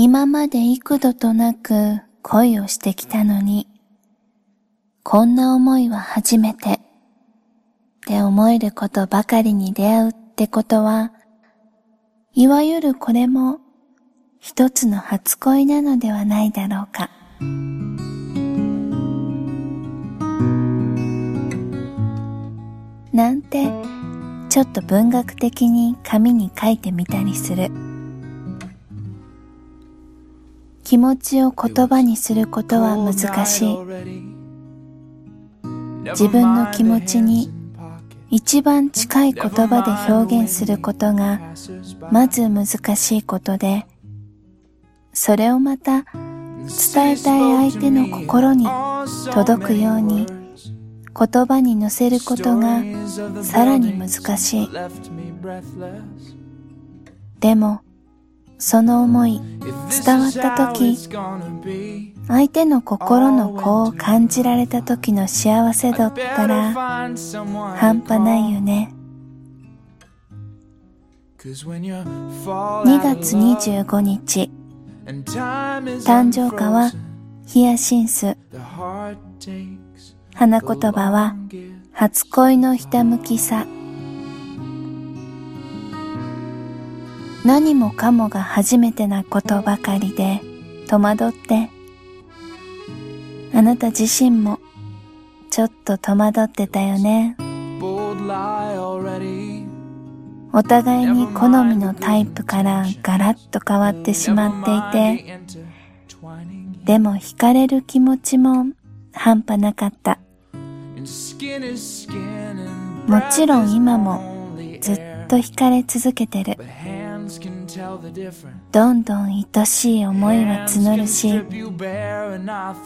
今まで幾度となく恋をしてきたのに、こんな思いは初めて、って思えることばかりに出会うってことは、いわゆるこれも一つの初恋なのではないだろうか。なんて、ちょっと文学的に紙に書いてみたりする。気持ちを言葉にすることは難しい。自分の気持ちに一番近い言葉で表現することがまず難しいことで、それをまた伝えたい相手の心に届くように言葉に乗せることがさらに難しい。でも、その思い伝わった時、相手の心の子を感じられた時の幸せ度ったら半端ないよね。2月25日、誕生花はヒヤシンス。花言葉は初恋のひたむきさ。何もかもが初めてなことばかりで戸惑って、あなた自身もちょっと戸惑ってたよね。お互いに好みのタイプからガラッと変わってしまっていて、でも惹かれる気持ちも半端なかった。もちろん今もずっと惹かれ続けてる。どんどん愛しい思いは募るし、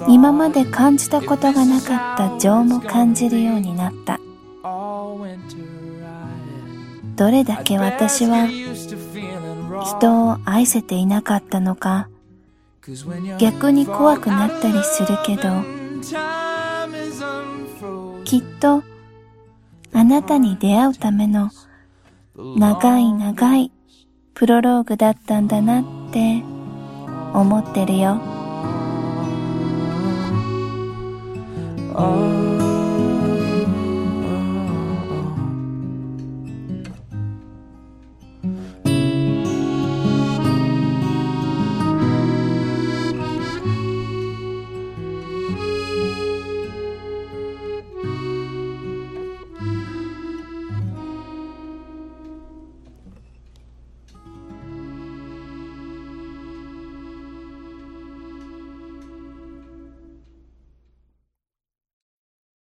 今まで感じたことがなかった情も感じるようになった。どれだけ私は人を愛せていなかったのか、逆に怖くなったりするけど、きっとあなたに出会うための長い長いプロローグだったんだなって思ってるよ。